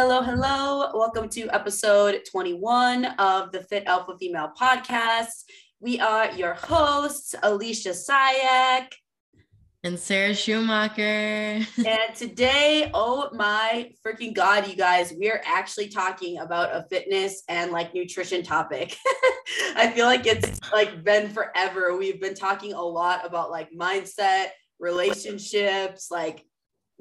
Hello, hello. Welcome to episode 21 of the Fit Alpha Female podcast. We are your hosts, Alicia Sayak and Sarah Schumacher. and today, oh my freaking God, you guys, we are actually talking about a fitness and like nutrition topic. I feel like it's like been forever. We've been talking a lot about like mindset, relationships, like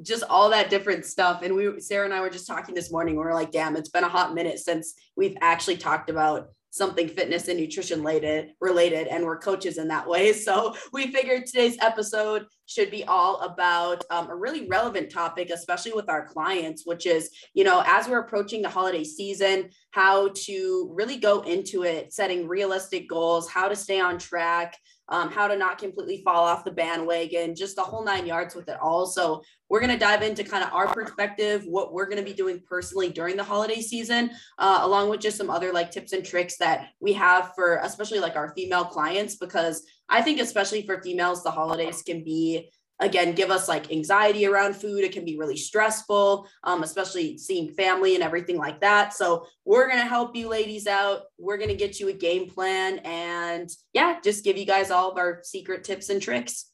just all that different stuff. And we, Sarah and I were just talking this morning. We are like, damn, it's been a hot minute since we've actually talked about something fitness and nutrition related related and we're coaches in that way so we figured today's episode should be all about um, a really relevant topic especially with our clients which is you know as we're approaching the holiday season how to really go into it setting realistic goals how to stay on track um, how to not completely fall off the bandwagon, just the whole nine yards with it all. So we're going to dive into kind of our perspective, what we're going to be doing personally during the holiday season, uh, along with just some other like tips and tricks that we have for especially like our female clients, because I think especially for females, the holidays can be again give us like anxiety around food. It can be really stressful um, especially seeing family and everything like that. So we're going to help you ladies out. We're going to get you a game plan and yeah just give you guys all of our secret tips and tricks.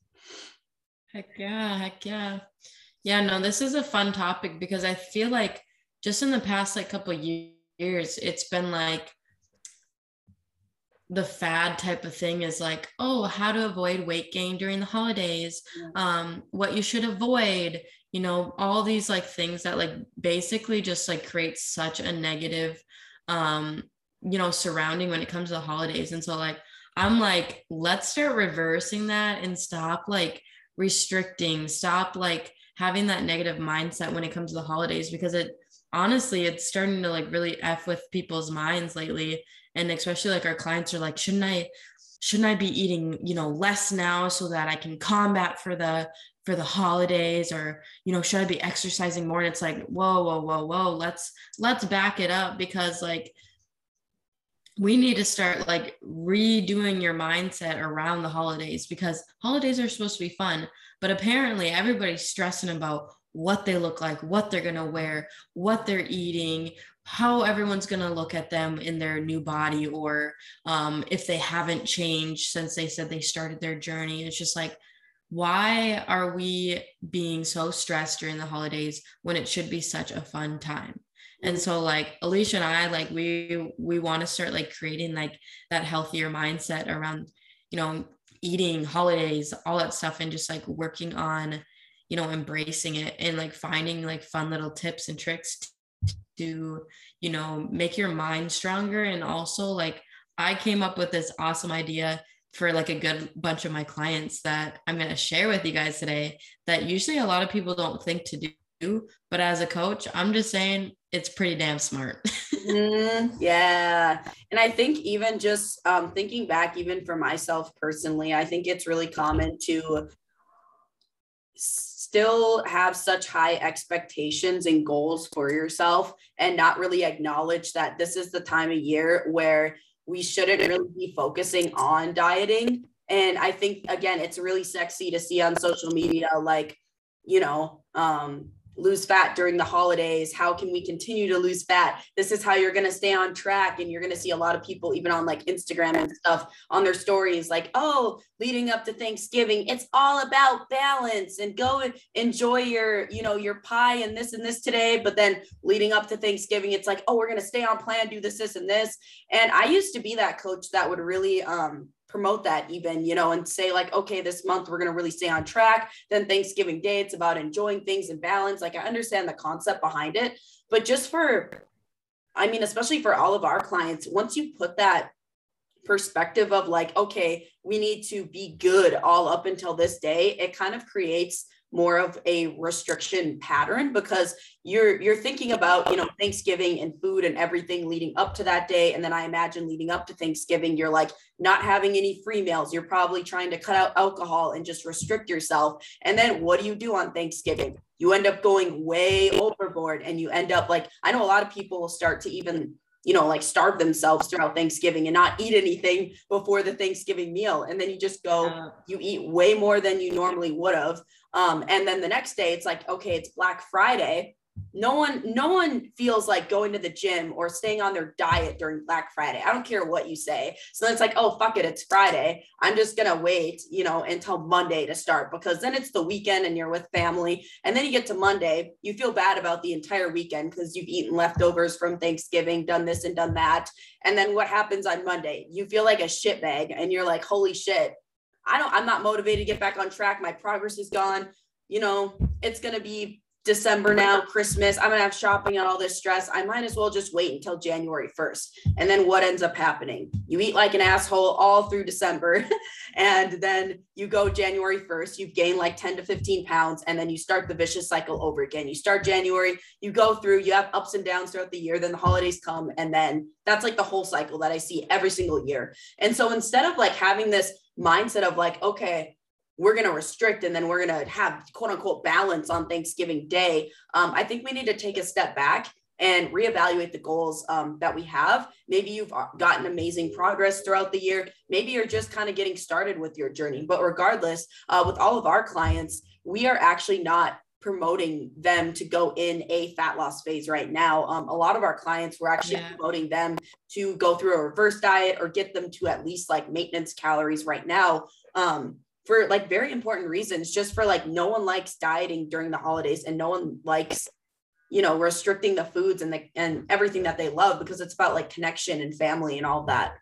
Heck yeah heck yeah yeah no this is a fun topic because i feel like just in the past like couple years it's been like the fad type of thing is like oh how to avoid weight gain during the holidays um what you should avoid you know all these like things that like basically just like create such a negative um you know surrounding when it comes to the holidays. And so like i'm like let's start reversing that and stop like restricting stop like having that negative mindset when it comes to the holidays because it honestly it's starting to like really f with people's minds lately. And especially like our clients are like shouldn't i shouldn't i be eating you know less now so that i can combat for the for the holidays? Or you know should i be exercising more? And it's like whoa whoa whoa whoa let's let's back it up because like we need to start like redoing your mindset around the holidays because holidays are supposed to be fun but apparently everybody's stressing about what they look like what they're going to wear what they're eating how everyone's going to look at them in their new body or um, if they haven't changed since they said they started their journey. It's just like why are we being so stressed during the holidays when it should be such a fun time and so like alicia and i like we we want to start like creating like that healthier mindset around you know eating holidays all that stuff and just like working on you know embracing it and like finding like fun little tips and tricks to you know make your mind stronger. And also like i came up with this awesome idea for like a good bunch of my clients that i'm going to share with you guys today that usually a lot of people don't think to do but as a coach i'm just saying it's pretty damn smart. Mm, yeah. And i think even just um, thinking back even for myself personally i think it's really common to still have such high expectations and goals for yourself and not really acknowledge that this is the time of year where we shouldn't really be focusing on dieting. And I think, again, it's really sexy to see on social media, like, you know, um, lose fat during the holidays? How can we continue to lose fat? This is how you're going to stay on track and you're going to see a lot of people even on like instagram and stuff on their stories like oh leading up to thanksgiving it's all about balance and go enjoy your you know your pie and this and this today. But then leading up to thanksgiving it's like oh we're going to stay on plan do this this and this. And i used to be that coach that would really um promote that even you know and say like okay this month we're going to really stay on track. Then thanksgiving day it's about enjoying things in balance. Like i understand the concept behind it but just for i mean especially for all of our clients once you put that perspective of like okay we need to be good all up until this day it kind of creates more of a restriction pattern because you're you're thinking about you know thanksgiving and food and everything leading up to that day. And then i imagine leading up to thanksgiving you're like not having any free meals. You're probably trying to cut out alcohol and just restrict yourself. And then what do you do on thanksgiving? You end up going way overboard and you end up like i know a lot of people will start to even you know, like starve themselves throughout Thanksgiving and not eat anything before the Thanksgiving meal. And then you just go, you eat way more than you normally would have. Um, and then the next day, it's like, okay, it's Black Friday. no one no one feels like going to the gym or staying on their diet during black friday. I don't care what you say. So it's like oh fuck it it's friday. I'm just gonna wait you know until monday to start because then it's the weekend and you're with family. And then you get to monday you feel bad about the entire weekend because you've eaten leftovers from thanksgiving done this and done that. And then what happens on monday? You feel like a shit bag and you're like holy shit i don't i'm not motivated to get back on track. My progress is gone. You know it's gonna be December now, Christmas, I'm gonna have shopping and all this stress. I might as well just wait until January 1st. And then what ends up happening? You eat like an asshole all through December. and then you go January 1st, you've gained like 10 to 15 pounds, and then you start the vicious cycle over again. You start January, you go through, you have ups and downs throughout the year, then the holidays come, and then that's like the whole cycle that I see every single year. And so instead of like having this mindset of like, okay, we're going to restrict and then we're going to have quote unquote balance on Thanksgiving Day. Um, I think we need to take a step back and reevaluate the goals um, that we have. Maybe you've uh, gotten amazing progress throughout the year. Maybe you're just kind of getting started with your journey. But regardless, uh, with all of our clients, we are actually not promoting them to go in a fat loss phase right now. Um, a lot of our clients, we're actually yeah. promoting them to go through a reverse diet or get them to at least like maintenance calories right now. Um, for like very important reasons just for like no one likes dieting during the holidays and no one likes you know restricting the foods and the and everything that they love because it's about like connection and family and all that.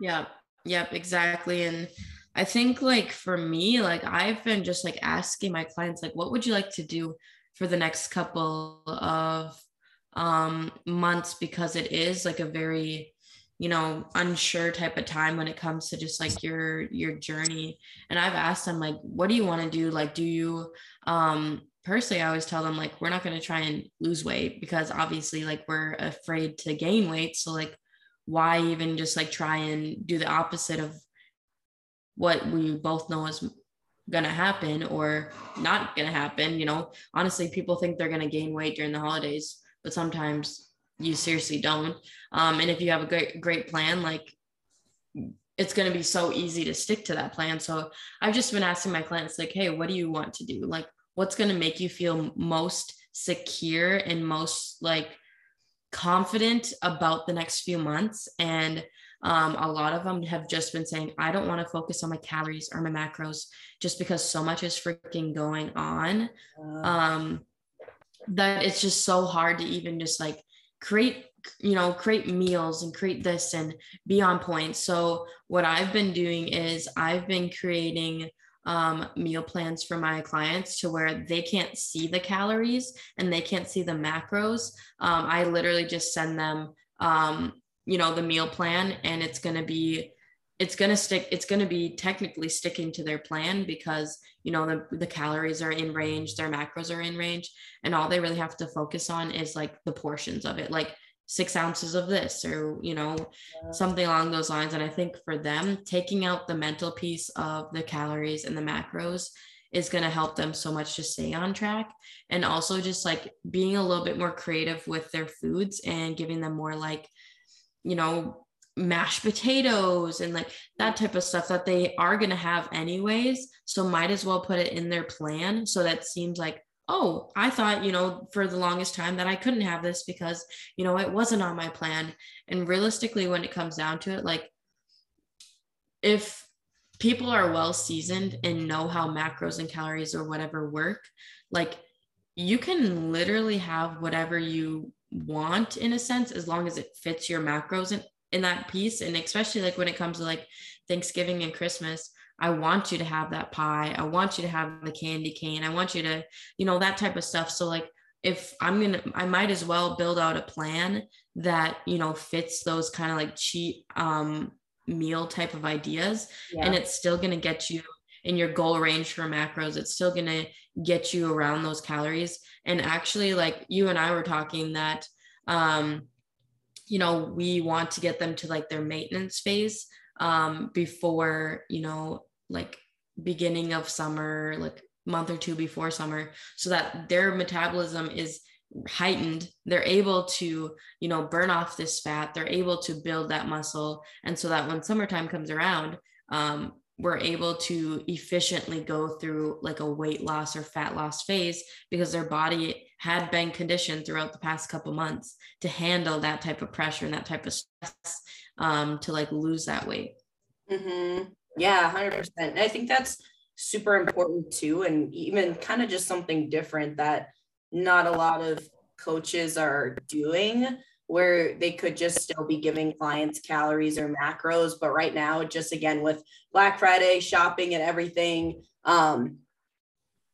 Yeah yep exactly. And i think like for me like i've been just like asking my clients like what would you like to do for the next couple of um months because it is like a very you know unsure type of time when it comes to just like your your journey. And i've asked them like what do you want to do? Like do you um personally i always tell them like we're not going to try and lose weight because obviously like we're afraid to gain weight. So like why even just like try and do the opposite of what we both know is gonna happen or not gonna happen? You know honestly people think they're gonna gain weight during the holidays but sometimes you seriously don't. Um, and if you have a great great plan, like it's going to be so easy to stick to that plan. So I've just been asking my clients, like, hey, what do you want to do? Like, what's going to make you feel most secure and most like confident about the next few months? And um, a lot of them have just been saying, I don't want to focus on my calories or my macros just because so much is freaking going on. Um, that it's just so hard to even just like create you know create meals and create this and be on point. So what i've been doing is i've been creating um, meal plans for my clients to where they can't see the calories and they can't see the macros. Um, i literally just send them um, you know the meal plan and it's going to be it's going to stick it's going to be technically sticking to their plan because you know the, the calories are in range their macros are in range and all they really have to focus on is like the portions of it like six ounces of this or you know yeah. something along those lines and i think for them taking out the mental piece of the calories and the macros is going to help them so much to stay on track and also just like being a little bit more creative with their foods and giving them more like you know mashed potatoes and like that type of stuff that they are going to have anyways. So might as well put it in their plan. So that seems like oh i thought you know for the longest time that i couldn't have this because you know it wasn't on my plan. And realistically when it comes down to it like if people are well seasoned and know how macros and calories or whatever work like you can literally have whatever you want in a sense as long as it fits your macros and in that piece and especially like when it comes to like thanksgiving and christmas i want you to have that pie. I want you to have the candy cane. I want you to you know that type of stuff. So like if i'm gonna i might as well build out a plan that you know fits those kind of like cheap um meal type of ideas yeah. and it's still gonna get you in your goal range for macros. It's still gonna get you around those calories. And actually like you and i were talking that um you know we want to get them to like their maintenance phase um before you know like beginning of summer like month or two before summer so that their metabolism is heightened. They're able to you know burn off this fat. They're able to build that muscle. And so that when summertime comes around um were able to efficiently go through like a weight loss or fat loss phase because their body had been conditioned throughout the past couple months to handle that type of pressure and that type of stress um, to like lose that weight. Mm-hmm. Yeah, 100%. And I think that's super important too. And even kind of just something different that not a lot of coaches are doing where they could just still be giving clients calories or macros. But right now, just again with Black Friday shopping and everything, um,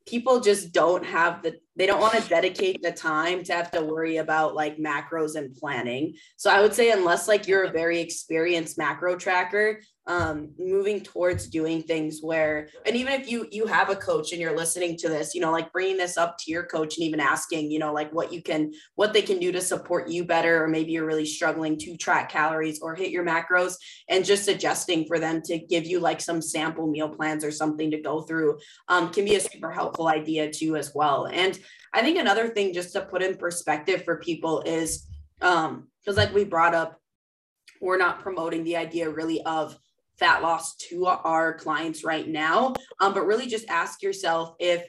people just don't have the they don't want to dedicate the time to have to worry about like macros and planning so i would say unless like you're a very experienced macro tracker um, moving towards doing things where and even if you you have a coach and you're listening to this you know like bringing this up to your coach and even asking you know like what you can what they can do to support you better or maybe you're really struggling to track calories or hit your macros and just suggesting for them to give you like some sample meal plans or something to go through um, can be a super helpful idea too as well. And i think another thing just to put in perspective for people is um because like we brought up we're not promoting the idea really of fat loss to our clients right now. Um, but really just ask yourself if,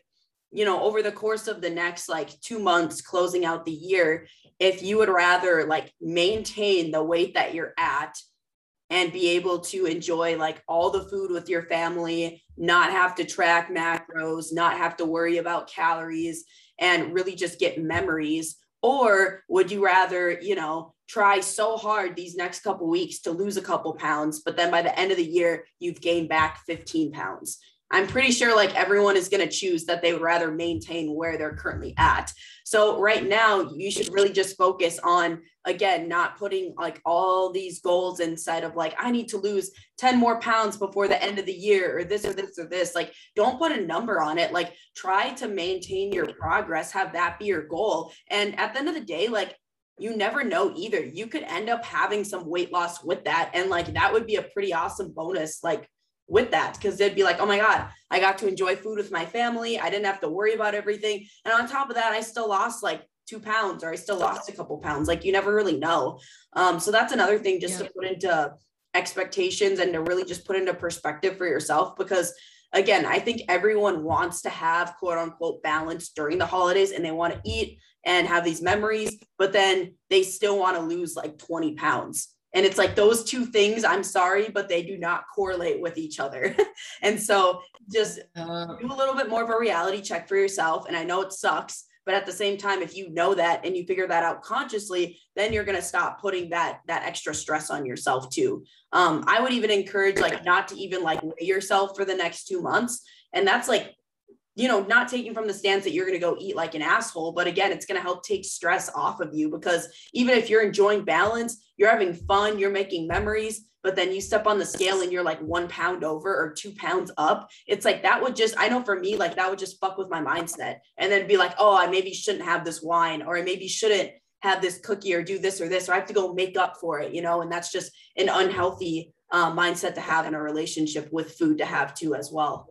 you know, over the course of the next like two months closing out the year, if you would rather like maintain the weight that you're at and be able to enjoy like all the food with your family, not have to track macros, not have to worry about calories, and really just get memories. Or would you rather, you know, try so hard these next couple weeks to lose a couple pounds, but then by the end of the year, you've gained back 15 pounds. I'm pretty sure like everyone is going to choose that they would rather maintain where they're currently at. So right now, you should really just focus on again not putting like all these goals inside of like I need to lose 10 more pounds before the end of the year or this or this or this. Like don't put a number on it. Like try to maintain your progress, have that be your goal. And at the end of the day, like you never know either. You could end up having some weight loss with that. And like that would be a pretty awesome bonus, like with that, because they'd be like, oh my God, I got to enjoy food with my family. I didn't have to worry about everything. And on top of that, I still lost like two pounds or I still lost a couple pounds. Like you never really know. Um, so that's another thing just yeah. to put into expectations and to really just put into perspective for yourself because again, I think everyone wants to have quote unquote balance during the holidays and they want to eat and have these memories, but then they still want to lose like 20 pounds. And it's like those two things, I'm sorry, but they do not correlate with each other. and so just uh, do a little bit more of a reality check for yourself. And I know it sucks, but at the same time, if you know that and you figure that out consciously, then you're going to stop putting that, that extra stress on yourself too. Um, I would even encourage like not to even like weigh yourself for the next two months. And that's like you know, not taking from the stance that you're going to go eat like an asshole, but again, it's going to help take stress off of you because even if you're enjoying balance, you're having fun, you're making memories, but then you step on the scale and you're like one pound over or two pounds up. It's like that would just, I know for me, like that would just fuck with my mindset and then be like, oh, I maybe shouldn't have this wine or I maybe shouldn't have this cookie or do this or this, or I have to go make up for it, you know, and that's just an unhealthy uh, mindset to have in a relationship with food to have too as well.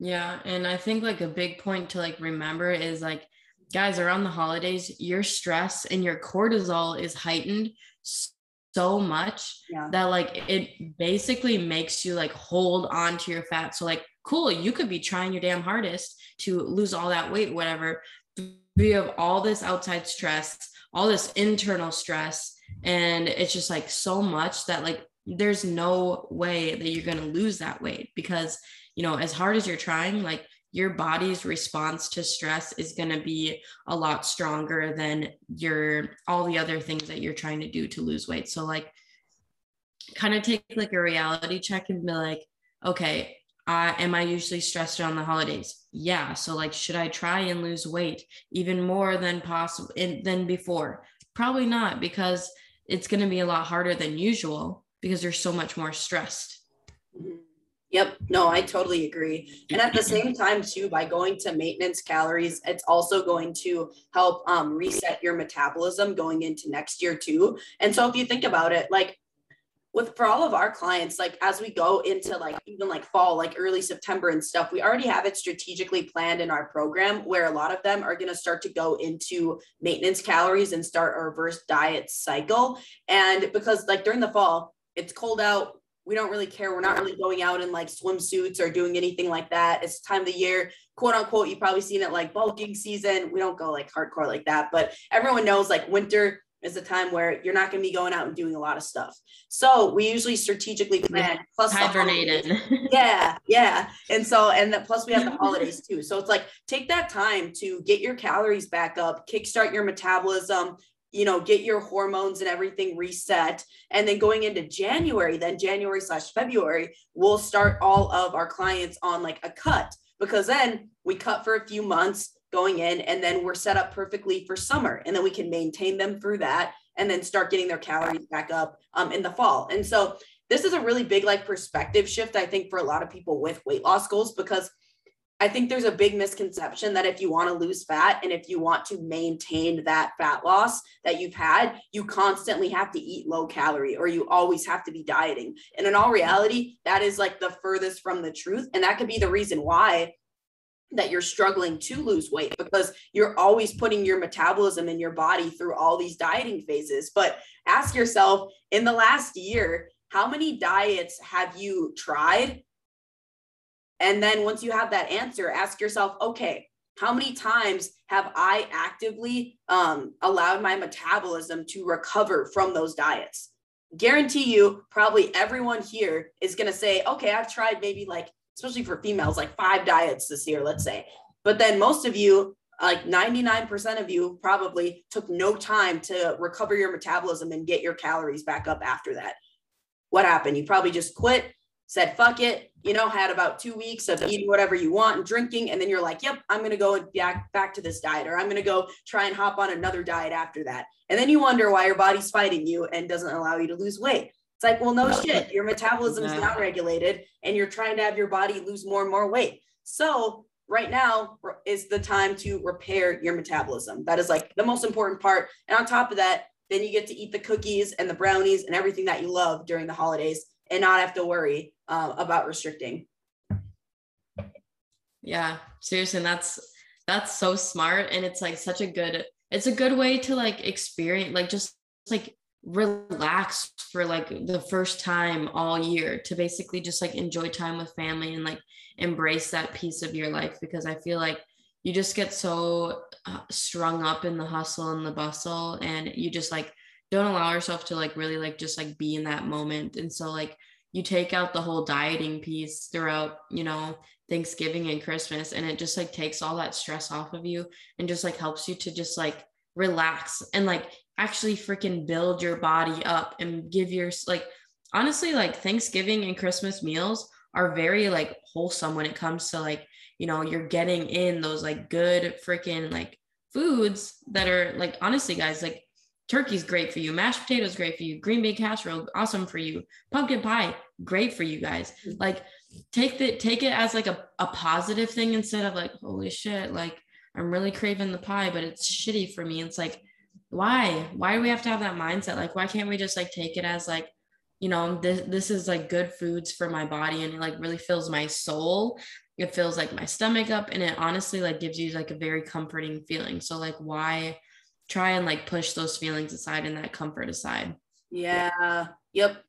Yeah. And I think like a big point to like remember is like, guys, around the holidays, your stress and your cortisol is heightened so much yeah. that like it basically makes you like hold on to your fat. So, like, cool, you could be trying your damn hardest to lose all that weight, whatever. We have all this outside stress, all this internal stress, and it's just like so much that like there's no way that you're going to lose that weight because you know, as hard as you're trying, like your body's response to stress is going to be a lot stronger than your all the other things that you're trying to do to lose weight. So like kind of take like a reality check and be like, okay, uh, am I usually stressed around the holidays? Yeah. So like, should I try and lose weight even more than possible than before? Probably not because it's going to be a lot harder than usual because you're so much more stressed. Mm-hmm. Yep. No, I totally agree. And at the same time, too, by going to maintenance calories, it's also going to help um, reset your metabolism going into next year, too. And so if you think about it, like with for all of our clients, like as we go into like even like fall, like early September and stuff, we already have it strategically planned in our program where a lot of them are going to start to go into maintenance calories and start a reverse diet cycle. And because like during the fall, it's cold out, we don't really care. We're not really going out in like swimsuits or doing anything like that. It's time of the year, quote unquote. You've probably seen it like bulking season. We don't go like hardcore like that, but everyone knows like winter is a time where you're not going to be going out and doing a lot of stuff. So we usually strategically plan yeah, plus hibernated. yeah, yeah. And so and the, plus we have the holidays too. So it's like take that time to get your calories back up, kickstart your metabolism, you know, get your hormones and everything reset. And then going into January, then January slash February, we'll start all of our clients on like a cut. Because then we cut for a few months going in and then we're set up perfectly for summer. And then we can maintain them through that and then start getting their calories back up um, in the fall. And so this is a really big like perspective shift i think for a lot of people with weight loss goals because i think there's a big misconception that if you want to lose fat and if you want to maintain that fat loss that you've had you constantly have to eat low calorie or you always have to be dieting and in all reality that is like the furthest from the truth and that could be the reason why that you're struggling to lose weight because you're always putting your metabolism in your body through all these dieting phases. But ask yourself in the last year, how many diets have you tried? And then once you have that answer, ask yourself, okay, how many times have I actively um, allowed my metabolism to recover from those diets? Guarantee you, probably everyone here is going to say, okay, I've tried maybe like especially for females, like five diets this year, let's say. But then most of you, like 99% of you, probably took no time to recover your metabolism and get your calories back up after that. What happened? You probably just quit, said, fuck it, you know, had about two weeks of eating whatever you want and drinking. And then you're like, yep, I'm going to go back, back to this diet, or I'm going to go try and hop on another diet after that. And then you wonder why your body's fighting you and doesn't allow you to lose weight. It's like, well, no, no. shit. Your metabolism is not regulated and you're trying to have your body lose more and more weight. So, right now is the time to repair your metabolism. That is like the most important part. And on top of that, then you get to eat the cookies and the brownies and everything that you love during the holidays and not have to worry uh, about restricting. Yeah, seriously, that's that's so smart and it's like such a good it's a good way to like experience like just like relax for like the first time all year to basically just like enjoy time with family and like embrace that piece of your life because I feel like you just get so uh, strung up in the hustle and the bustle and you just like don't allow yourself to like really like just like be in that moment and so like you take out the whole dieting piece throughout you know Thanksgiving and Christmas and it just like takes all that stress off of you and just like helps you to just like relax and like actually freaking build your body up and give your like honestly like Thanksgiving and Christmas meals are very like wholesome when it comes to like you know you're getting in those like good freaking like foods that are like honestly guys like turkey's great for you mashed potatoes great for you green bean casserole awesome for you pumpkin pie great for you guys. Mm-hmm. like take the take it as like a, a positive thing instead of like holy shit like i'm really craving the pie but it's shitty for me. It's like why? Why do we have to have that mindset? Like why can't we just like take it as like you know this this is like good foods for my body and it like really fills my soul. It fills like my stomach up and it honestly like gives you like a very comforting feeling. So like why try and like push those feelings aside and that comfort aside. Yeah. Yep.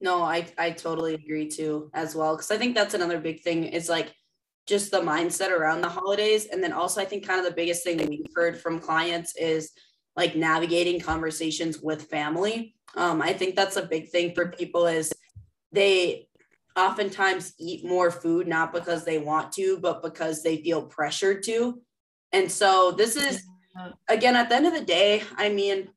No i i totally agree too as well because i think that's another big thing is like just the mindset around the holidays. And then also i think kind of the biggest thing we've heard from clients is like navigating conversations with family. Um, I think that's a big thing for people is they oftentimes eat more food not because they want to, but because they feel pressured to. And so this is again at the end of the day, I mean,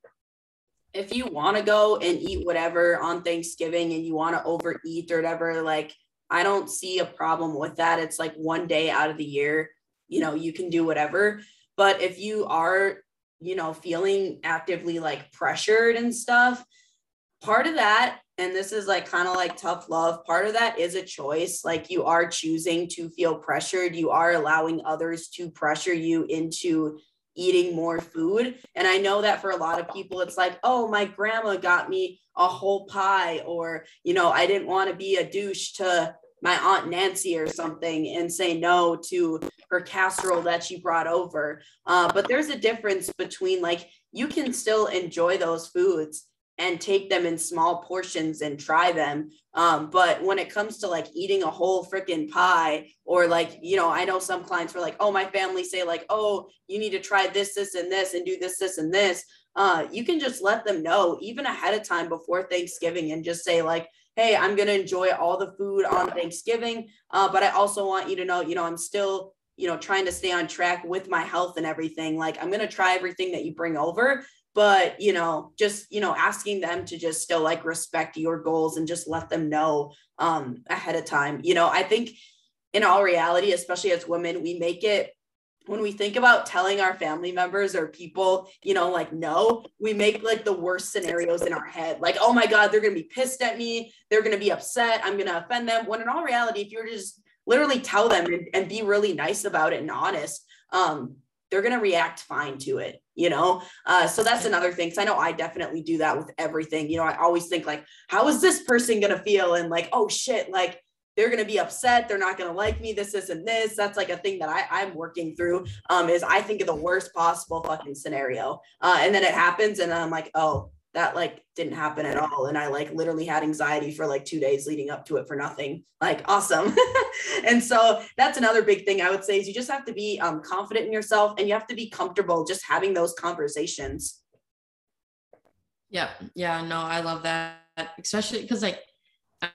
if you want to go and eat whatever on Thanksgiving and you want to overeat or whatever, like I don't see a problem with that. It's like one day out of the year, you know, you can do whatever. But if you are you know, feeling actively like pressured and stuff. Part of that, and this is like kind of like tough love, part of that is a choice. Like you are choosing to feel pressured, you are allowing others to pressure you into eating more food. And I know that for a lot of people, it's like, oh, my grandma got me a whole pie, or, you know, I didn't want to be a douche to my aunt Nancy or something and say no to her casserole that she brought over. Uh, but there's a difference between like you can still enjoy those foods and take them in small portions and try them. Um, but when it comes to like eating a whole freaking pie, or like, you know, I know some clients were like, oh, my family say, like, oh, you need to try this, this, and this, and do this, this, and this. Uh, you can just let them know even ahead of time before Thanksgiving and just say, like, hey, I'm going to enjoy all the food on Thanksgiving. Uh, but I also want you to know, you know, I'm still you know trying to stay on track with my health and everything like i'm going to try everything that you bring over but you know just you know asking them to just still like respect your goals and just let them know um ahead of time you know i think in all reality especially as women we make it when we think about telling our family members or people, you know, like no, we make like the worst scenarios in our head. Like, oh my God, they're gonna be pissed at me, they're gonna be upset, I'm gonna offend them. When in all reality, if you're just literally tell them and, and be really nice about it and honest, um, they're to react fine to it you know? Uh, so that's another thing because i know i definitely do that with everything you know i always think like how is this person going to feel? And like oh shit like they're going to be upset they're not going to like me this isn't this. That's like a thing that I, i'm working through um, is i think of the worst possible fucking scenario. Uh, and then it happens and i'm like oh that like didn't happen at all. And i like literally had anxiety for like two days leading up to it for nothing. Like awesome. And so that's another big thing i would say is you just have to be um, confident in yourself and you have to be comfortable just having those conversations. Yeah yeah no i love that. Especially because like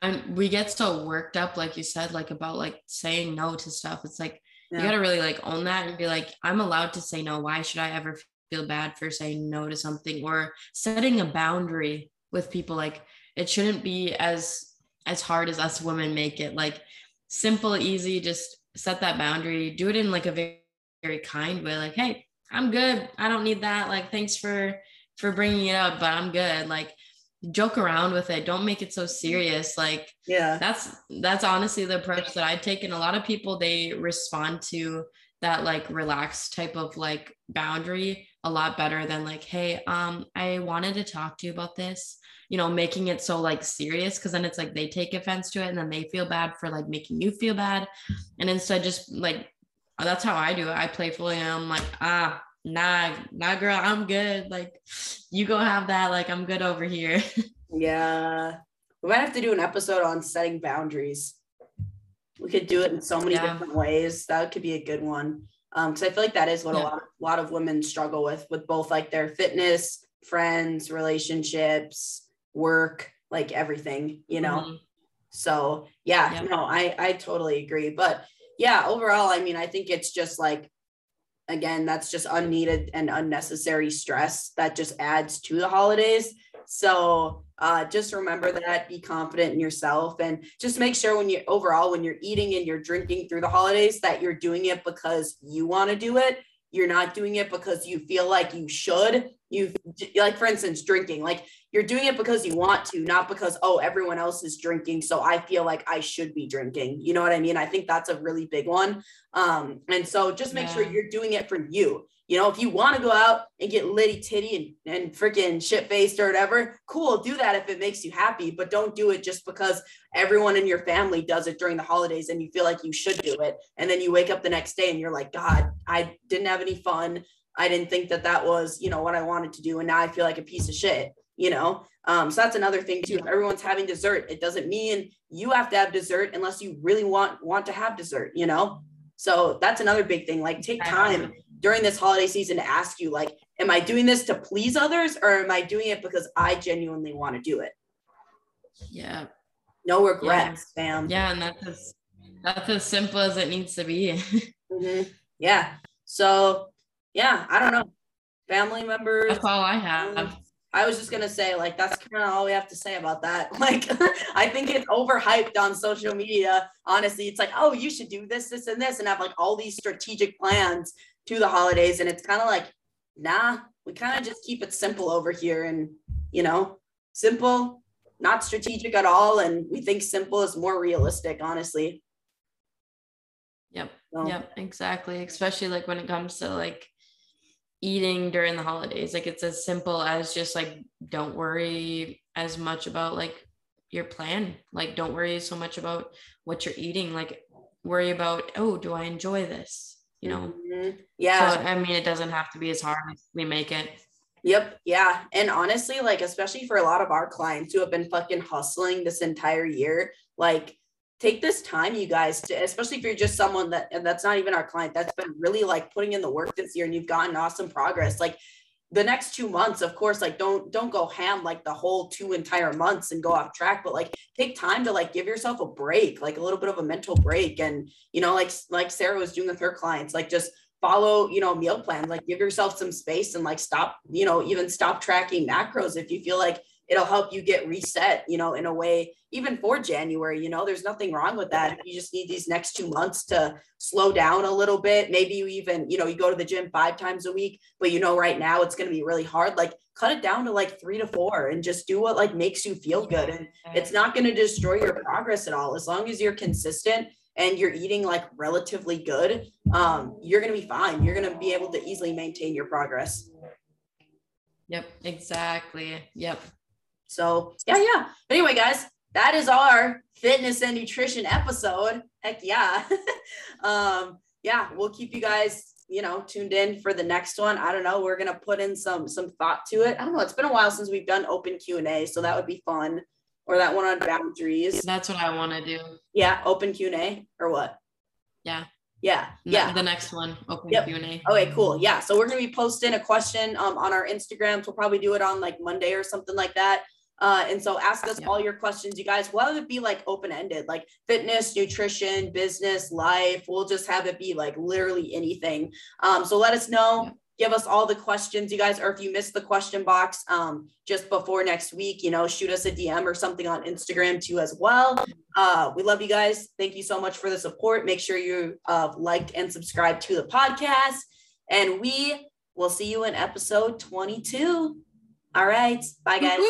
and we get so worked up like you said like about like saying no to stuff. It's like yeah. you got to really like own that and be like i'm allowed to say no. Why should i ever feel bad for saying no to something or setting a boundary with people. Like it shouldn't be as as hard as us women make it. Like simple easy just set that boundary. Do it in like a very, very kind way. Like hey i'm good. I don't need that. Like thanks for for bringing it up but i'm good. Like joke around with it. Don't make it so serious. Like yeah. that's that's honestly the approach that i take and a lot of people they respond to that like relaxed type of like boundary a lot better than like hey um i wanted to talk to you about this you know making it so like serious because then it's like they take offense to it and then they feel bad for like making you feel bad. And instead just like that's how i do it. I playfully i'm like ah nah nah girl i'm good. Like you go have that. Like i'm good over here. Yeah. We might have to do an episode on setting boundaries. We could do it in so many yeah. different ways. That could be a good one um because i feel like that is what yeah. a lot, of, lot of women struggle with with both like their fitness friends relationships work like everything you know mm-hmm. so yeah, yeah no i i totally agree but yeah overall i mean i think it's just like again that's just unneeded and unnecessary stress that just adds to the holidays so uh, just remember that, be confident in yourself, and just make sure when you overall, when you're eating and you're drinking through the holidays, that you're doing it because you want to do it. You're not doing it because you feel like you should. You like, for instance, drinking. Like you're doing it because you want to, not because oh everyone else is drinking, so I feel like I should be drinking. You know what I mean? I think that's a really big one. Um, and so just make yeah. sure you're doing it for you. You know, if you want to go out and get litty titty and, and freaking shit faced or whatever, cool, do that if it makes you happy, but don't do it just because everyone in your family does it during the holidays and you feel like you should do it. And then you wake up the next day and you're like, God, I didn't have any fun. I didn't think that that was, you know, what I wanted to do. And now I feel like a piece of shit, you know? Um, so that's another thing too. If everyone's having dessert, it doesn't mean you have to have dessert unless you really want, want to have dessert, you know? So that's another big thing. Like take time during this holiday season to ask you like am i doing this to please others or am i doing it because i genuinely want to do it yeah no regrets yeah. fam yeah and that's as, that's as simple as it needs to be mm-hmm. yeah so yeah i don't know family members that's all i have um, I was just gonna say, like, that's kind of all we have to say about that. Like, I think it's overhyped on social media. Honestly, it's like, oh, you should do this, this, and this, and have like all these strategic plans to the holidays. And it's kind of like, nah, we kind of just keep it simple over here and, you know, simple, not strategic at all. And we think simple is more realistic, honestly. Yep. So. Yep. Exactly. Especially like when it comes to like eating during the holidays. Like it's as simple as just like, don't worry as much about like your plan. Like, don't worry so much about what you're eating. Like, worry about, oh, do I enjoy this? You know mm-hmm. yeah so i mean it doesn't have to be as hard as we make it Yep. Yeah. And honestly, like, especially for a lot of our clients who have been fucking hustling this entire year, like, take this time, you guys, to, especially if you're just someone that, and that's not even our client, that's been really like putting in the work this year and you've gotten awesome progress. Like, the next two months of course like don't don't go ham like the whole two entire months and go off track but like take time to like give yourself a break like a little bit of a mental break. And you know like like sarah was doing with her clients like just follow you know meal plans like give yourself some space and like stop you know even stop tracking macros if you feel like it'll help you get reset you know in a way even for january you know there's nothing wrong with that you just need these next two months to slow down a little bit maybe you even you know you go to the gym five times a week but you know right now it's going to be really hard like cut it down to like three to four and just do what like makes you feel good and it's not going to destroy your progress at all as long as you're consistent and you're eating like relatively good, um, you're going to be fine. You're going to be able to easily maintain your progress. Yep, exactly. Yep. So, yeah, yeah. But anyway, guys, that is our fitness and nutrition episode. Heck yeah. um, yeah, we'll keep you guys, you know, tuned in for the next one. I don't know. We're gonna put in some some thought to it. I don't know. It's been a while since we've done open Q and A, so that would be fun or that one on boundaries. That's what I want to do. Yeah, open Q and A or what? Yeah. Yeah, yeah. The next one, open yep. Q and A. Okay, cool. Yeah, so we're gonna be posting a question um, on our Instagrams. We'll probably do it on like Monday or something like that. Uh, and so ask us all your questions, you guys. We'll have it be like open ended, like fitness, nutrition, business, life. We'll just have it be like literally anything. Um, so let us know. Give us all the questions you guys or if you missed the question box um, just before next week you know shoot us a dm or something on instagram too as well. Uh, we love you guys. Thank you so much for the support. Make sure you uh, liked and subscribed to the podcast. And we will see you in episode 22 all right. Bye guys